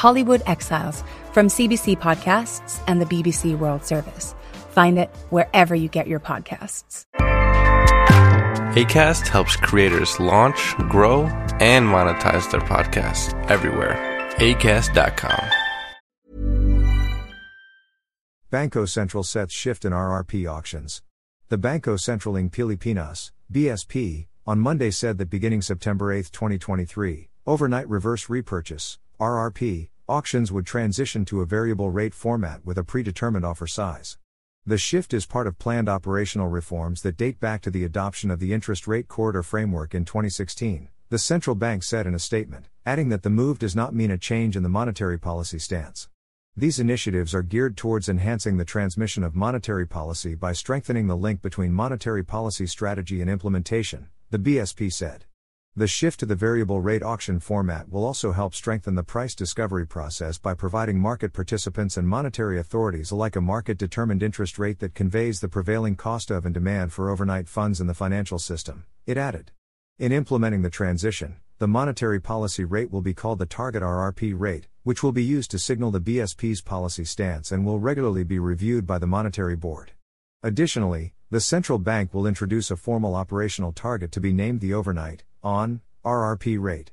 Hollywood Exiles from CBC Podcasts and the BBC World Service. Find it wherever you get your podcasts. ACAST helps creators launch, grow, and monetize their podcasts everywhere. ACAST.com. Bangko Sentral sets shift in RRP auctions. The Bangko Sentral ng Pilipinas, BSP, on Monday said that beginning September 8, 2023, overnight reverse repurchase, RRP, auctions would transition to a variable rate format with a predetermined offer size. The shift is part of planned operational reforms that date back to the adoption of the interest rate corridor framework in 2016, the central bank said in a statement, adding that the move does not mean a change in the monetary policy stance. These initiatives are geared towards enhancing the transmission of monetary policy by strengthening the link between monetary policy strategy and implementation, the BSP said. The shift to the variable rate auction format will also help strengthen the price discovery process by providing market participants and monetary authorities alike a market determined interest rate that conveys the prevailing cost of and demand for overnight funds in the financial system, it added. In implementing the transition, the monetary policy rate will be called the target RRP rate, which will be used to signal the BSP's policy stance and will regularly be reviewed by the Monetary Board. Additionally, the central bank will introduce a formal operational target to be named the overnight, on, RRP rate.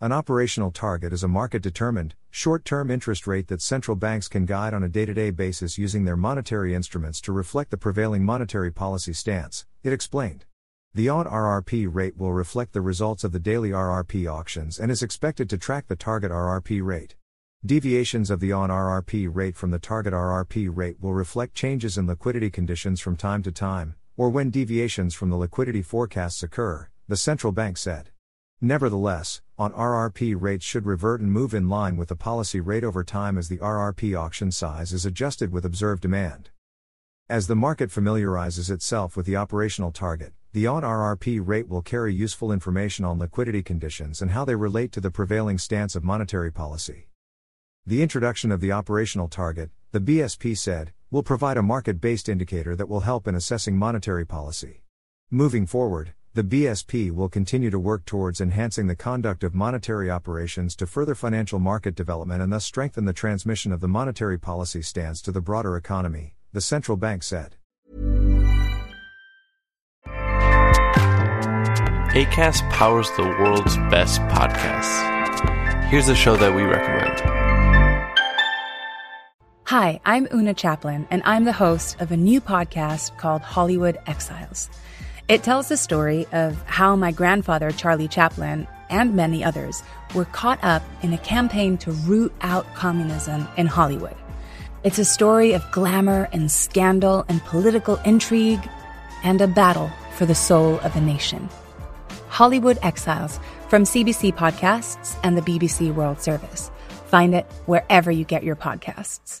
An operational target is a market determined, short term interest rate that central banks can guide on a day to day basis using their monetary instruments to reflect the prevailing monetary policy stance, it explained. The on RRP rate will reflect the results of the daily RRP auctions and is expected to track the target RRP rate. Deviations of the on RRP rate from the target RRP rate will reflect changes in liquidity conditions from time to time, or when deviations from the liquidity forecasts occur, the central bank said. Nevertheless, on RRP rates should revert and move in line with the policy rate over time as the RRP auction size is adjusted with observed demand. As the market familiarizes itself with the operational target, the on RRP rate will carry useful information on liquidity conditions and how they relate to the prevailing stance of monetary policy. The introduction of the operational target, the BSP said, will provide a market based indicator that will help in assessing monetary policy. Moving forward, the BSP will continue to work towards enhancing the conduct of monetary operations to further financial market development and thus strengthen the transmission of the monetary policy stance to the broader economy, the central bank said. ACAST powers the world's best podcasts. Here's a show that we recommend. Hi, I'm Oona Chaplin, and I'm the host of a new podcast called Hollywood Exiles. It tells the story of how my grandfather, Charlie Chaplin, and many others were caught up in a campaign to root out communism in Hollywood. It's a story of glamour and scandal and political intrigue and a battle for the soul of a nation. Hollywood Exiles from CBC Podcasts and the BBC World Service. Find it wherever you get your podcasts.